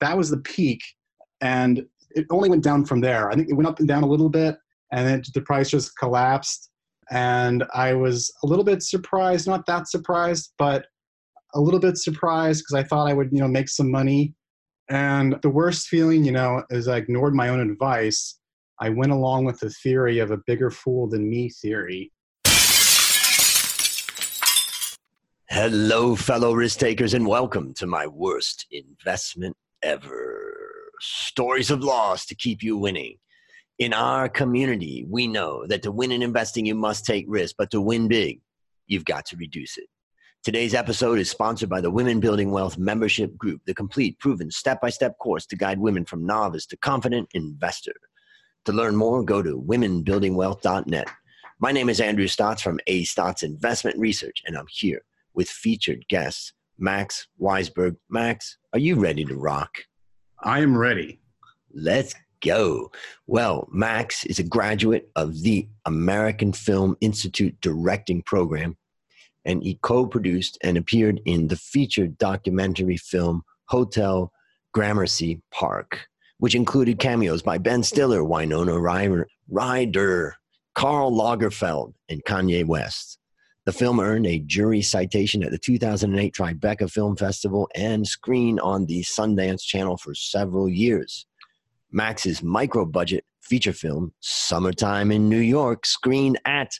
that was the peak. And it only went down from there. I think it went up and down a little bit, and then the price just collapsed. And I was a little bit surprised, not that surprised, but a little bit surprised because I thought I would, you know, make some money. And the worst feeling, you know, is I ignored my own advice. I went along with the theory of a bigger fool than me theory. Hello, fellow risk takers, and welcome to my worst investment ever. Stories of loss to keep you winning. In our community, we know that to win in investing, you must take risk, but to win big, you've got to reduce it. Today's episode is sponsored by the Women Building Wealth membership group, the complete, proven, step by step course to guide women from novice to confident investor. To learn more, go to womenbuildingwealth.net. My name is Andrew Stotz from A Stotz Investment Research, and I'm here with featured guests, Max Weisberg. Max, are you ready to rock? I am ready. Let's go. Well, Max is a graduate of the American Film Institute directing program, and he co produced and appeared in the featured documentary film Hotel Gramercy Park, which included cameos by Ben Stiller, Winona Ryder, Karl Lagerfeld, and Kanye West. The film earned a jury citation at the 2008 Tribeca Film Festival and screened on the Sundance Channel for several years. Max's micro budget feature film, Summertime in New York, screened at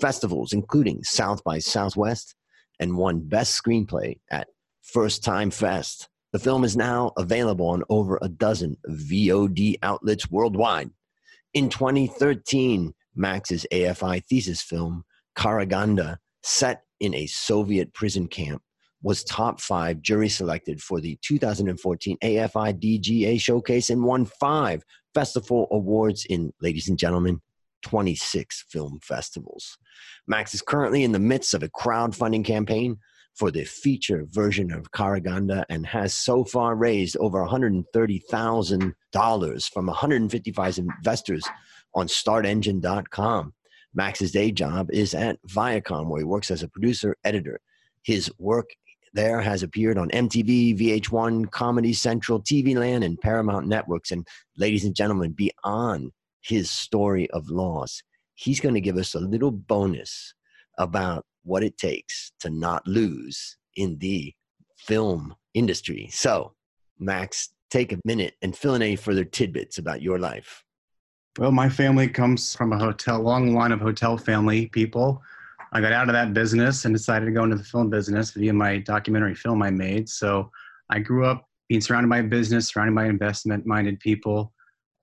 festivals including South by Southwest and won Best Screenplay at First Time Fest. The film is now available on over a dozen VOD outlets worldwide. In 2013, Max's AFI thesis film, Karaganda, set in a Soviet prison camp, was top five jury selected for the 2014 AFI DGA showcase and won five festival awards in, ladies and gentlemen, 26 film festivals. Max is currently in the midst of a crowdfunding campaign for the feature version of Karaganda and has so far raised over $130,000 from 155 investors on startengine.com. Max's day job is at Viacom, where he works as a producer editor. His work there has appeared on MTV, VH1, Comedy Central, TV Land, and Paramount Networks. And ladies and gentlemen, beyond his story of loss, he's going to give us a little bonus about what it takes to not lose in the film industry. So, Max, take a minute and fill in any further tidbits about your life. Well, my family comes from a hotel, long line of hotel family people. I got out of that business and decided to go into the film business via my documentary film I made. So I grew up being surrounded by business, surrounded by investment minded people.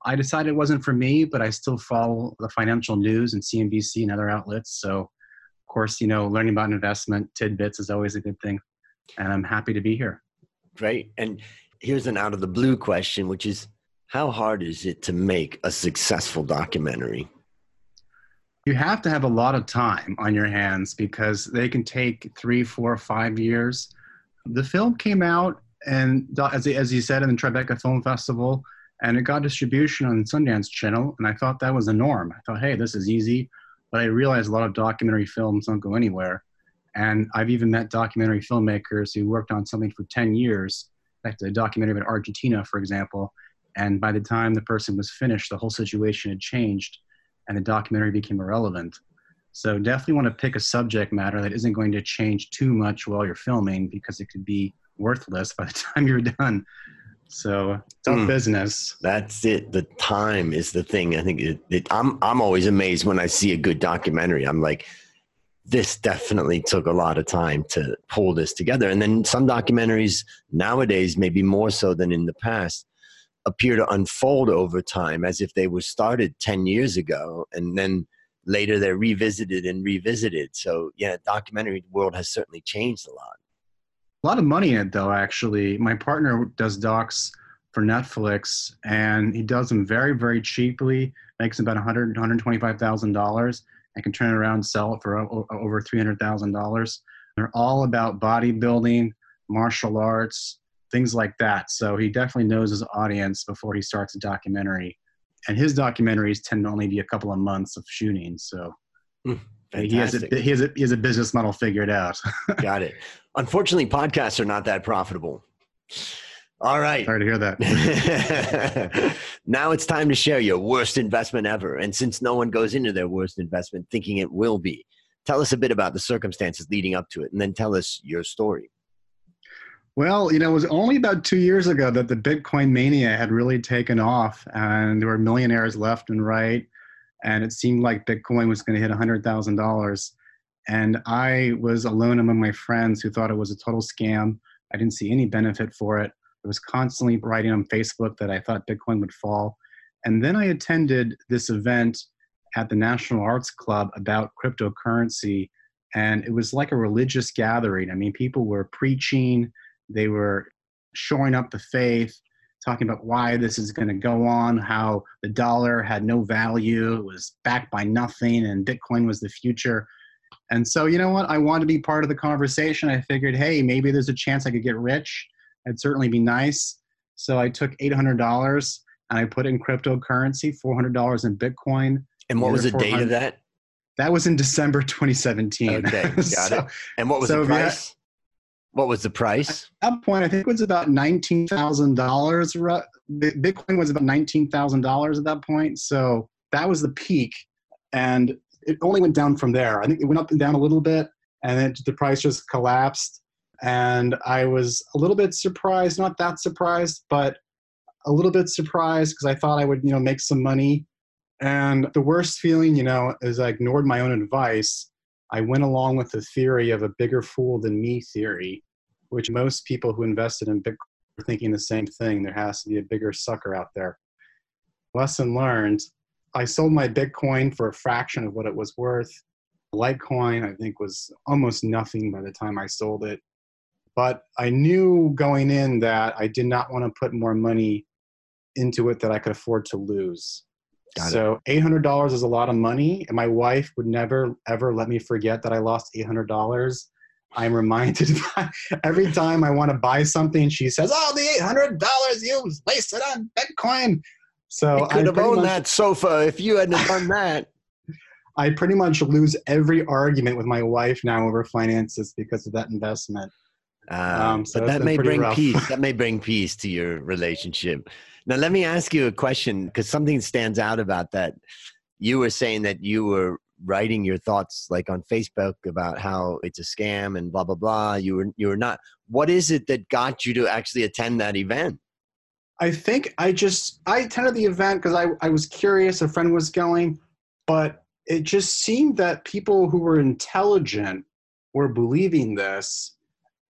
I decided it wasn't for me, but I still follow the financial news and CNBC and other outlets. So, of course, you know, learning about investment tidbits is always a good thing. And I'm happy to be here. Great. And here's an out of the blue question, which is how hard is it to make a successful documentary? You have to have a lot of time on your hands because they can take three, four, five years. The film came out, and as, as you said, in the Tribeca Film Festival, and it got distribution on Sundance Channel, and I thought that was the norm. I thought, hey, this is easy, but I realized a lot of documentary films don't go anywhere. And I've even met documentary filmmakers who worked on something for 10 years, like the documentary about Argentina, for example, and by the time the person was finished, the whole situation had changed and the documentary became irrelevant. So definitely want to pick a subject matter that isn't going to change too much while you're filming because it could be worthless by the time you're done. So tough mm, business. That's it. The time is the thing. I think it, it, I'm I'm always amazed when I see a good documentary. I'm like, this definitely took a lot of time to pull this together. And then some documentaries nowadays, maybe more so than in the past, appear to unfold over time as if they were started 10 years ago and then later they're revisited and revisited. So yeah documentary world has certainly changed a lot. A lot of money in it though actually. My partner does docs for netflix and he does them very very cheaply makes about 100 125000 dollars. And can turn it around and sell it for over $300000 they're all about bodybuilding martial arts things like that. So he definitely knows his audience before he starts a documentary. And his documentaries tend to only be a couple of months of shooting. So mm, he, has a, he, has a, he has a business model figured out. Got it. Unfortunately, podcasts are not that profitable. All right. Sorry to hear that. now it's time to share your worst investment ever. And since no one goes into their worst investment thinking it will be, tell us a bit about the circumstances leading up to it and then tell us your story. Well, you know, it was only about two years ago that the Bitcoin mania had really taken off, and there were millionaires left and right. And it seemed like Bitcoin was going to hit $100,000. And I was alone among my friends who thought it was a total scam. I didn't see any benefit for it. I was constantly writing on Facebook that I thought Bitcoin would fall. And then I attended this event at the National Arts Club about cryptocurrency. And it was like a religious gathering. I mean, people were preaching, they were shoring up the faith, talking about why this is going to go on, how the dollar had no value, it was backed by nothing, and Bitcoin was the future. And so, you know what? I wanted to be part of the conversation. I figured, hey, maybe there's a chance I could get rich. It'd certainly be nice. So I took $800 and I put in cryptocurrency, $400 in Bitcoin. And what was the date of that? That was in December 2017. Okay, got so, it. And what was so the price? What was the price? At that point, I think it was about $19,000. Bitcoin was about $19,000 at that point. So that was the peak. And it only went down from there. I think it went up and down a little bit, and then the price just collapsed. And I was a little bit surprised, not that surprised, but a little bit surprised because I thought I would, you know, make some money. And the worst feeling, you know, is I ignored my own advice. I went along with the theory of a bigger fool than me theory, which most people who invested in Bitcoin are thinking the same thing. There has to be a bigger sucker out there. Lesson learned I sold my Bitcoin for a fraction of what it was worth. Litecoin, I think, was almost nothing by the time I sold it. But I knew going in that I did not want to put more money into it that I could afford to lose. Got so eight hundred dollars is a lot of money, and my wife would never ever let me forget that I lost eight hundred dollars. I'm reminded every time I want to buy something, she says, "Oh, the eight hundred dollars you wasted on Bitcoin." So I could have owned much, that sofa if you hadn't done that. I pretty much lose every argument with my wife now over finances because of that investment. Uh, um, so but that may bring rough. peace. That may bring peace to your relationship. Now, let me ask you a question because something stands out about that. You were saying that you were writing your thoughts like on Facebook about how it's a scam and blah blah blah. You were you were not. What is it that got you to actually attend that event? I think I just I attended the event because I, I was curious. A friend was going, but it just seemed that people who were intelligent were believing this,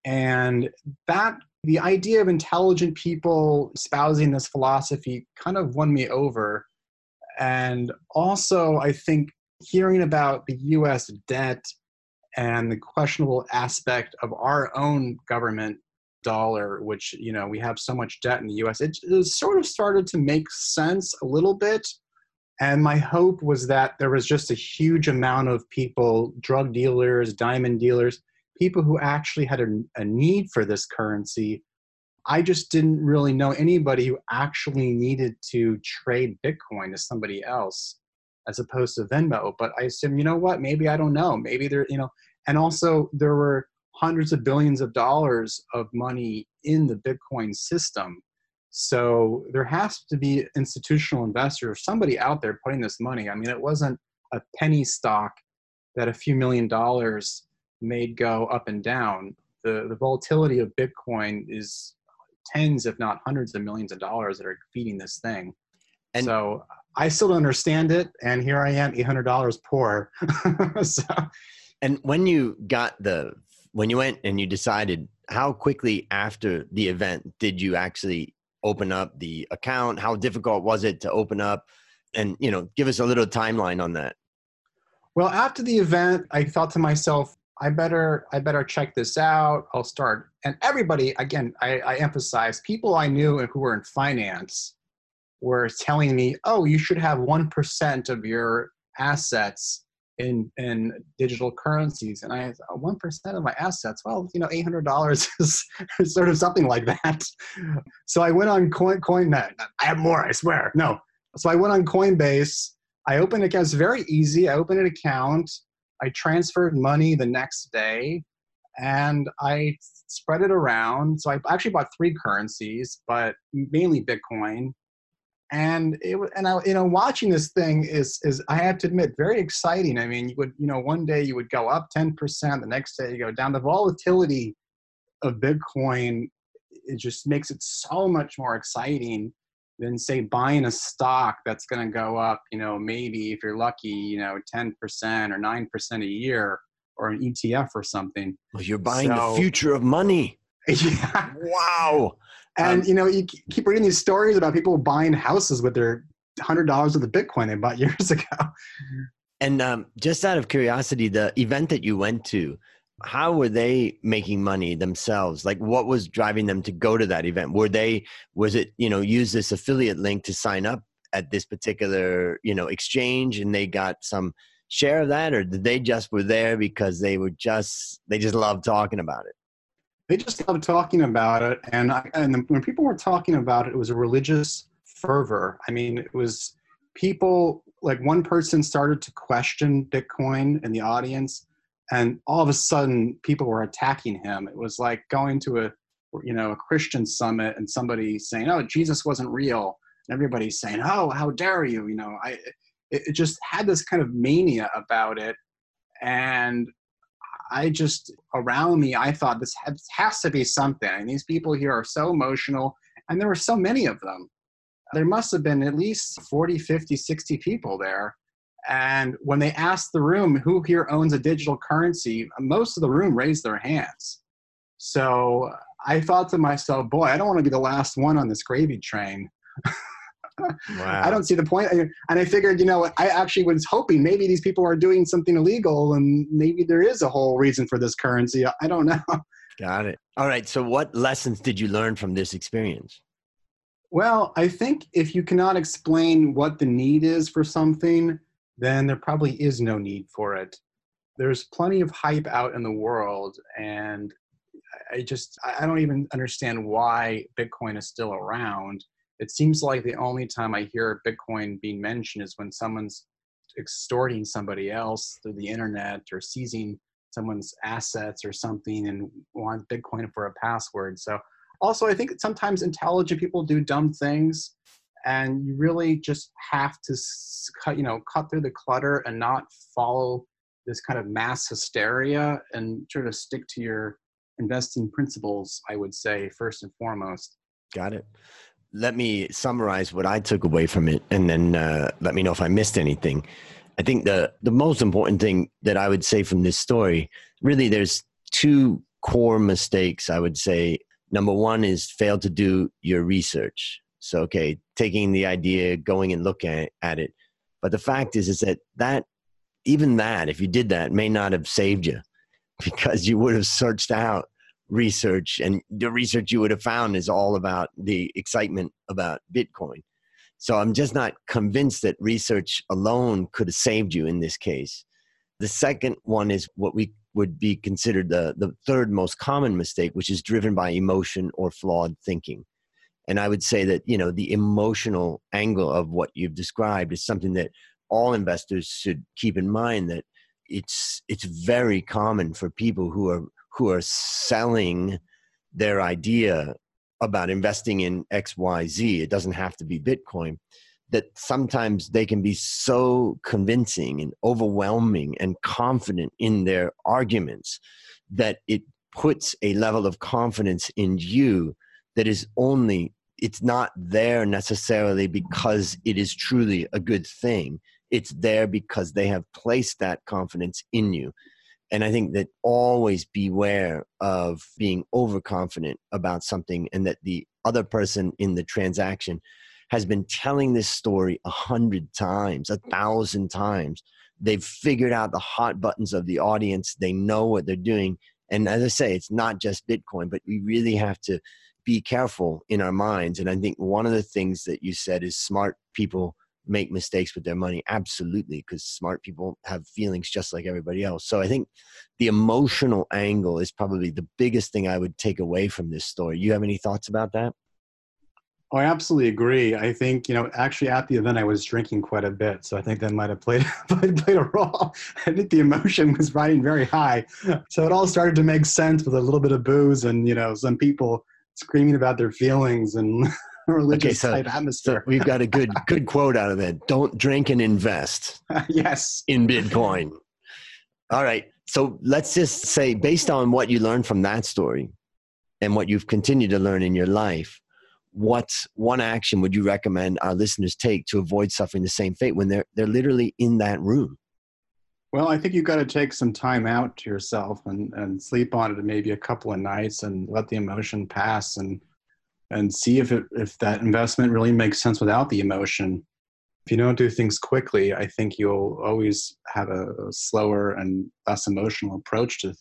and that the idea of intelligent people espousing this philosophy kind of won me over. And also, I think hearing about the U.S. debt and the questionable aspect of our own government dollar, which you know we have so much debt in the U.S. It, it sort of started to make sense a little bit, and my hope was that there was just a huge amount of people, drug dealers, diamond dealers, people who actually had a, a need for this currency. I just didn't really know anybody who actually needed to trade Bitcoin to somebody else as opposed to Venmo. But I assume, you know what? Maybe I don't know. Maybe there, you know, and also there were hundreds of billions of dollars of money in the Bitcoin system. So there has to be institutional investors, somebody out there putting this money. I mean, it wasn't a penny stock that a few million dollars made go up and down. The, the volatility of Bitcoin is tens, if not hundreds of millions of dollars that are feeding this thing. And so I still don't understand it. And here I am, $800 poor. so. And when you got the when you went and you decided how quickly after the event did you actually open up the account how difficult was it to open up and you know give us a little timeline on that well after the event i thought to myself i better i better check this out. I'll start. And everybody again i, I emphasize people i knew and who were in finance were telling me oh you should have 1% of your assets in in digital currencies. And i oh, one percent of my assets? Well you know eight hundred dollars is, sort of something like that. So i went on coin coinnet i have more i swear no. So i went on coinbase. I opened an account it's very easy. I opened an account i transferred money the next day and I spread it around. So I actually bought three currencies, but mainly Bitcoin. And it and I you know watching this thing is is I have to admit very exciting. I mean, you would you know one day you would go up ten percent, the next day you go down. The volatility of Bitcoin it just makes it so much more exciting than say buying a stock that's going to go up. You know, maybe if you're lucky, you know, ten percent or nine percent a year or an ETF or something. Well, you're buying so, the future of money. Yeah. Wow. And um, you know, you keep reading these stories about people buying houses with their hundred dollars of the Bitcoin they bought years ago. And um, just out of curiosity, the event that you went to, how were they making money themselves? Like, what was driving them to go to that event? Were they was it you know use this affiliate link to sign up at this particular you know exchange, and they got some share of that, or did they just were there because they were just they just loved talking about it? They just loved talking about it, and I, and when people were talking about it, it was a religious fervor. I mean, it was people like one person started to question Bitcoin in the audience, and all of a sudden people were attacking him. It was like going to a you know a Christian summit and somebody saying, "Oh, Jesus wasn't real," and everybody's saying, "Oh, how dare you?" You know, I it, it just had this kind of mania about it and I just around me, I thought this has, has to be something. And these people here are so emotional, and there were so many of them. There must have been at least 40, 50, 60 people there. And when they asked the room who here owns a digital currency, most of the room raised their hands. So I thought to myself, boy, I don't want to be the last one on this gravy train. Wow. I don't see the point. And I figured, you know, I actually was hoping maybe these people are doing something illegal and maybe there is a whole reason for this currency. I don't know. Got it. All right. So, what lessons did you learn from this experience? Well, I think if you cannot explain what the need is for something, then there probably is no need for it. There's plenty of hype out in the world, and I just I don't even understand why Bitcoin is still around it seems like the only time I hear Bitcoin being mentioned is when someone's extorting somebody else through the internet or seizing someone's assets or something and wants Bitcoin for a password. So also I think sometimes intelligent people do dumb things and you really just have to cut, you know, cut through the clutter and not follow this kind of mass hysteria and sort of stick to your investing principles, I would say, first and foremost. Got it let me summarize what I took away from it, and then uh, let me know if I missed anything. I think the the most important thing that I would say from this story, really, there's two core mistakes. I would say number one is fail to do your research. So, okay, taking the idea, going and looking at, it, but the fact is, is that that even that, if you did that, may not have saved you because you would have searched out research and the research you would have found is all about the excitement about bitcoin. So i'm just not convinced that research alone could have saved you in this case. The second one is what we would be considered the, the third most common mistake which is driven by emotion or flawed thinking and i would say that you know the emotional angle of what you've described is something that all investors should keep in mind that it's it's very common for people who are who are selling their idea about investing in XYZ, it doesn't have to be Bitcoin, that sometimes they can be so convincing and overwhelming and confident in their arguments that it puts a level of confidence in you that is only it's not there necessarily because it is truly a good thing it's there because they have placed that confidence in you and I think that always beware of being overconfident about something and that the other person in the transaction has been telling this story a hundred times, a thousand times. They've figured out the hot buttons of the audience. They know what they're doing. And as I say, it's not just Bitcoin, but we really have to be careful in our minds. And I think one of the things that you said is smart people make mistakes with their money absolutely because smart people have feelings just like everybody else so i think the emotional angle is probably the biggest thing i would take away from this story you have any thoughts about that Oh, I absolutely agree. I think you know, actually, at the event, I was drinking quite a bit, so I think that might have played played, played a role. I think the emotion was riding very high, so it all started to make sense with a little bit of booze and you know some people screaming about their feelings and religious okay, so, type atmosphere. So we've got a good good quote out of that. Don't drink and invest. yes, in Bitcoin. All right. So let's just say, based on what you learned from that story, and what you've continued to learn in your life what one action would you recommend our listeners take to avoid suffering the same fate when they're they're literally in that room well i think you've got to take some time out to yourself and and sleep on it maybe a couple of nights and let the emotion pass and and see if it if that investment really makes sense without the emotion if you don't do things quickly i think you'll always have a, a slower and less emotional approach to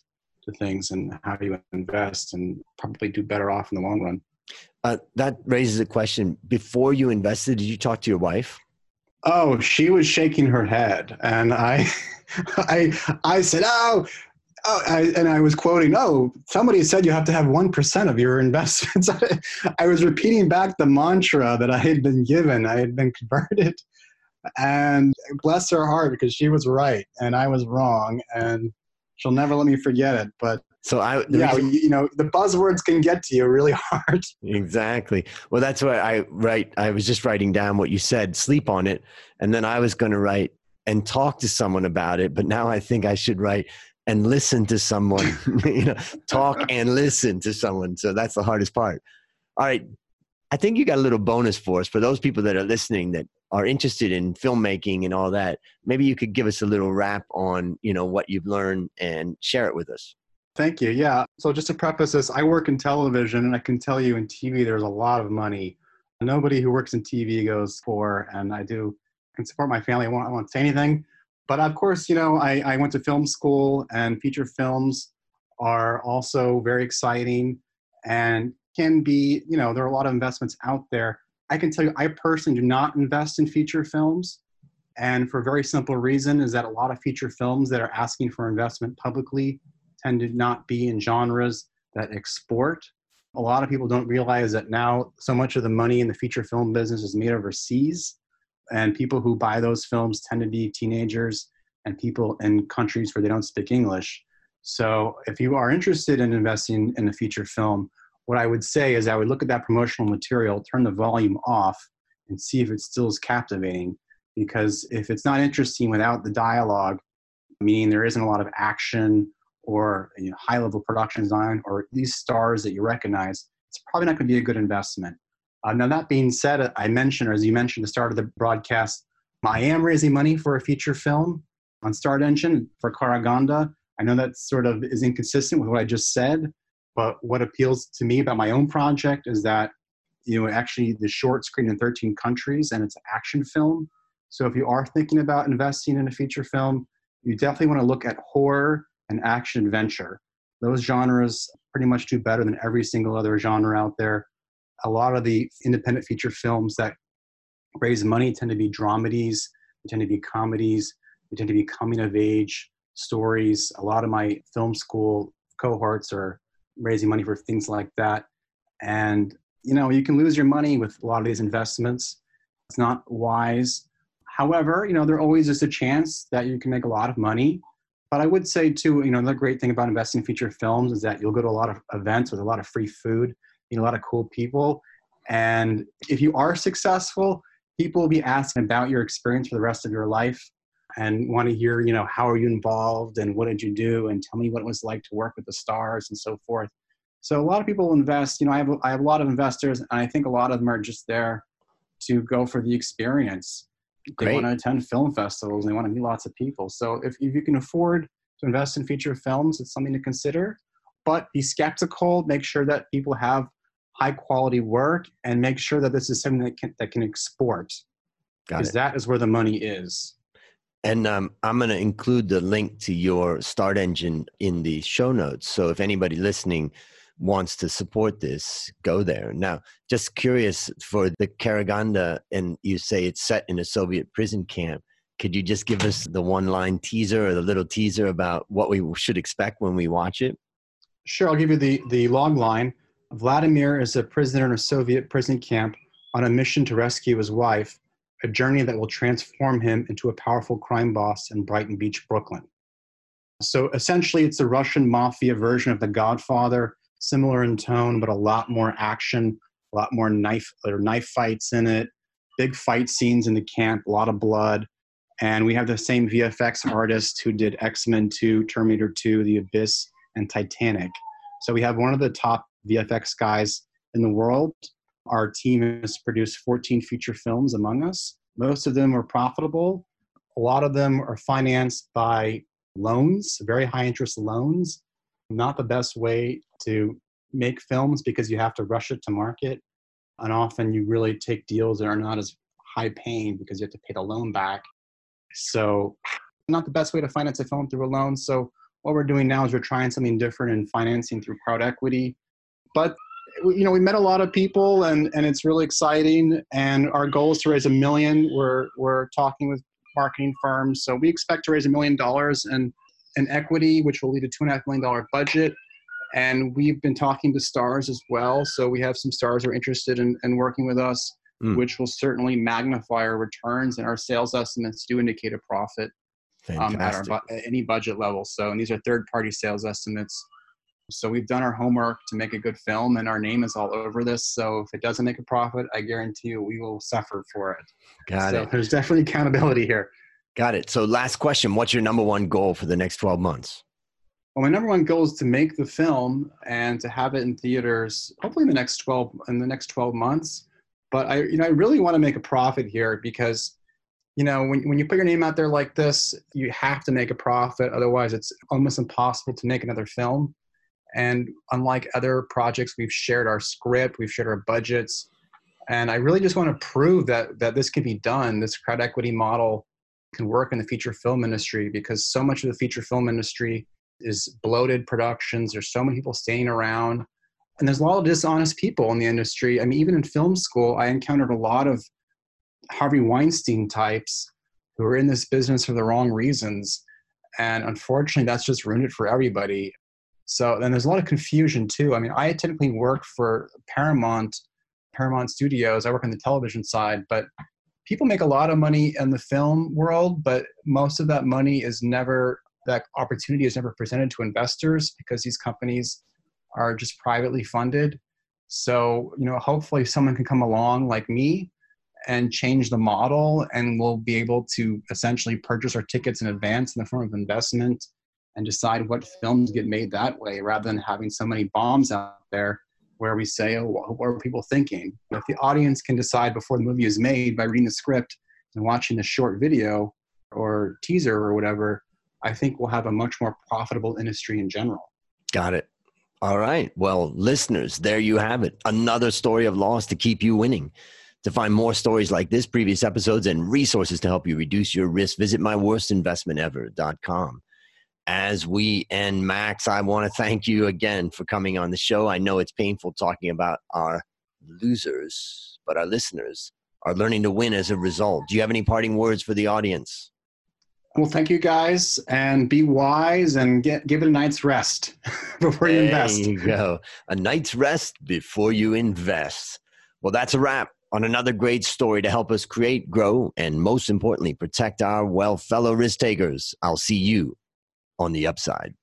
to things and how you invest and probably do better off in the long run uh, that raises a question. Before you invested, did you talk to your wife? Oh, she was shaking her head, and I, I, I said, "Oh, oh," I, and I was quoting, "Oh, somebody said you have to have one percent of your investments." I was repeating back the mantra that I had been given. I had been converted, and bless her heart because she was right and I was wrong, and she'll never let me forget it. But so I, yeah, reason, you know, the buzzwords can get to you really hard. Exactly. Well, that's what I write. I was just writing down what you said, sleep on it. And then I was going to write and talk to someone about it. But now I think I should write and listen to someone, you know, talk and listen to someone. So that's the hardest part. All right. I think you got a little bonus for us for those people that are listening that are interested in filmmaking and all that. Maybe you could give us a little wrap on, you know, what you've learned and share it with us. Thank you. Yeah. So just to preface this, I work in television and I can tell you in TV there's a lot of money. Nobody who works in TV goes poor and I do can support my family. I won't, I won't say anything. But of course, you know, I, I went to film school and feature films are also very exciting and can be, you know, there are a lot of investments out there. I can tell you, I personally do not invest in feature films. And for a very simple reason is that a lot of feature films that are asking for investment publicly tend to not be in genres that export. A lot of people don't realize that now so much of the money in the feature film business is made overseas, and people who buy those films tend to be teenagers and people in countries where they don't speak English. So, if you are interested in investing in a feature film, what I would say is I would look at that promotional material, turn the volume off, and see if it still is captivating. Because if it's not interesting without the dialogue, meaning there isn't a lot of action or you know, high level production design or at least stars that you recognize, it's probably not going to be a good investment. Uh, now, that being said, I mentioned, or as you mentioned at the start of the broadcast, I am raising money for a feature film on Start Engine for Karaganda. I know that sort of is inconsistent with what I just said, but what appeals to me about my own project is that, you know, actually the short screen in 13 countries and it's an action film. So if you are thinking about investing in a feature film, you definitely want to look at horror and action adventure. Those genres pretty much do better than every single other genre out there. A lot of the independent feature films that raise money tend to be dramedies, they tend to be comedies, they tend to be coming of age stories. A lot of my film school cohorts are raising money for things like that. And you know, you can lose your money with a lot of these investments. It's not wise. However, you know, there always is a chance that you can make a lot of money but I would say too, you know, another great thing about investing in feature films is that you'll go to a lot of events with a lot of free food, meet a lot of cool people. And if you are successful, people will be asking about your experience for the rest of your life and want to hear, you know, how are you involved and what did you do and tell me what it was like to work with the stars and so forth. So a lot of people invest, you know, I have, I have a lot of investors and I think a lot of them are just there to go for the experience they want to attend film festivals and they want to meet lots of people. So if, if you can afford to invest in feature films, it's something to consider. But be skeptical. Make sure that people have high quality work, and make sure that this is something that can that can export. Because that is where the money is. And um, I'm going to include the link to your Start Engine in the show notes. So if anybody listening wants to support this, go there. Now, just curious for the Karaganda, and you say it's set in a Soviet prison camp. Could you just give us the one line teaser or the little teaser about what we should expect when we watch it? Sure, I'll give you the, the log line. Vladimir is a prisoner in a Soviet prison camp on a mission to rescue his wife, a journey that will transform him into a powerful crime boss in Brighton Beach, Brooklyn. So essentially, it's the Russian mafia version of The Godfather, similar in tone, but a lot more action, a lot more knife or knife fights in it, big fight scenes in the camp, a lot of blood. And we have the same VFX artist who did X Men 2, Terminator 2, The Abyss, and Titanic. So we have one of the top VFX guys in the world. Our team has produced 14 feature films among us. Most of them are profitable. A lot of them are financed by loans, very high interest loans. Not the best way to make films because you have to rush it to market. And often you really take deals that are not as high paying because you have to pay the loan back. So, not the best way to finance a film through a loan. So, what we're doing now is we're trying something different in financing through crowd equity. But you know, we met a lot of people, and and it's really exciting. And our goal is to raise a million. We're we're talking with marketing firms, so we expect to raise a million dollars in in equity, which will lead to two and a half million dollar budget. And we've been talking to stars as well. So we have some stars who are interested in, in working with us, mm. which will certainly magnify our returns and our sales estimates do indicate a profit um, at, our, at any budget level. So, and these are third party sales estimates. So we've done our homework to make a good film, and our name is all over this. So if it doesn't make a profit, I guarantee you we will suffer for it. Got so it. There's definitely accountability here. Got it. So last question: What's your number one goal for the next 12 months? Well, my number one goal is to make the film and to have it in theaters, hopefully in the next 12 in the next 12 months. But I, you know, I really want to make a profit here because you know, when, when you put your name out there like this, you have to make a profit. Otherwise, it's almost impossible to make another film. And unlike other projects, we've shared our script, we've shared our budgets. And I really just want to prove that, that this can be done. This crowd equity model can work in the feature film industry because so much of the feature film industry is bloated productions. There's so many people staying around. And there's a lot of dishonest people in the industry. I mean, even in film school, I encountered a lot of Harvey Weinstein types who are in this business for the wrong reasons. And unfortunately, that's just ruined it for everybody. So then there's a lot of confusion too. I mean, I typically work for Paramount, Paramount Studios. I work on the television side, but people make a lot of money in the film world, but most of that money is never that opportunity is never presented to investors because these companies are just privately funded. So, you know, hopefully someone can come along like me and change the model and we'll be able to essentially purchase our tickets in advance in the form of investment and decide what films get made that way rather than having so many bombs out there where we say, oh, what are people thinking? If the audience can decide before the movie is made by reading the script and watching the short video or teaser or whatever, I think we'll have a much more profitable industry in general. Got it. All right. Well, listeners, there you have it. Another story of loss to keep you winning. To find more stories like this, previous episodes, and resources to help you reduce your risk, visit myworstinvestmentever.com. As we end, Max, I want to thank you again for coming on the show. I know it's painful talking about our losers, but our listeners are learning to win as a result. Do you have any parting words for the audience? Well, thank you guys, and be wise and get give it a night's rest before you invest. There you go. A night's rest before you invest. Well, that's a wrap on another great story to help us create, grow, and most importantly, protect our well fellow risk takers. I'll see you on the upside.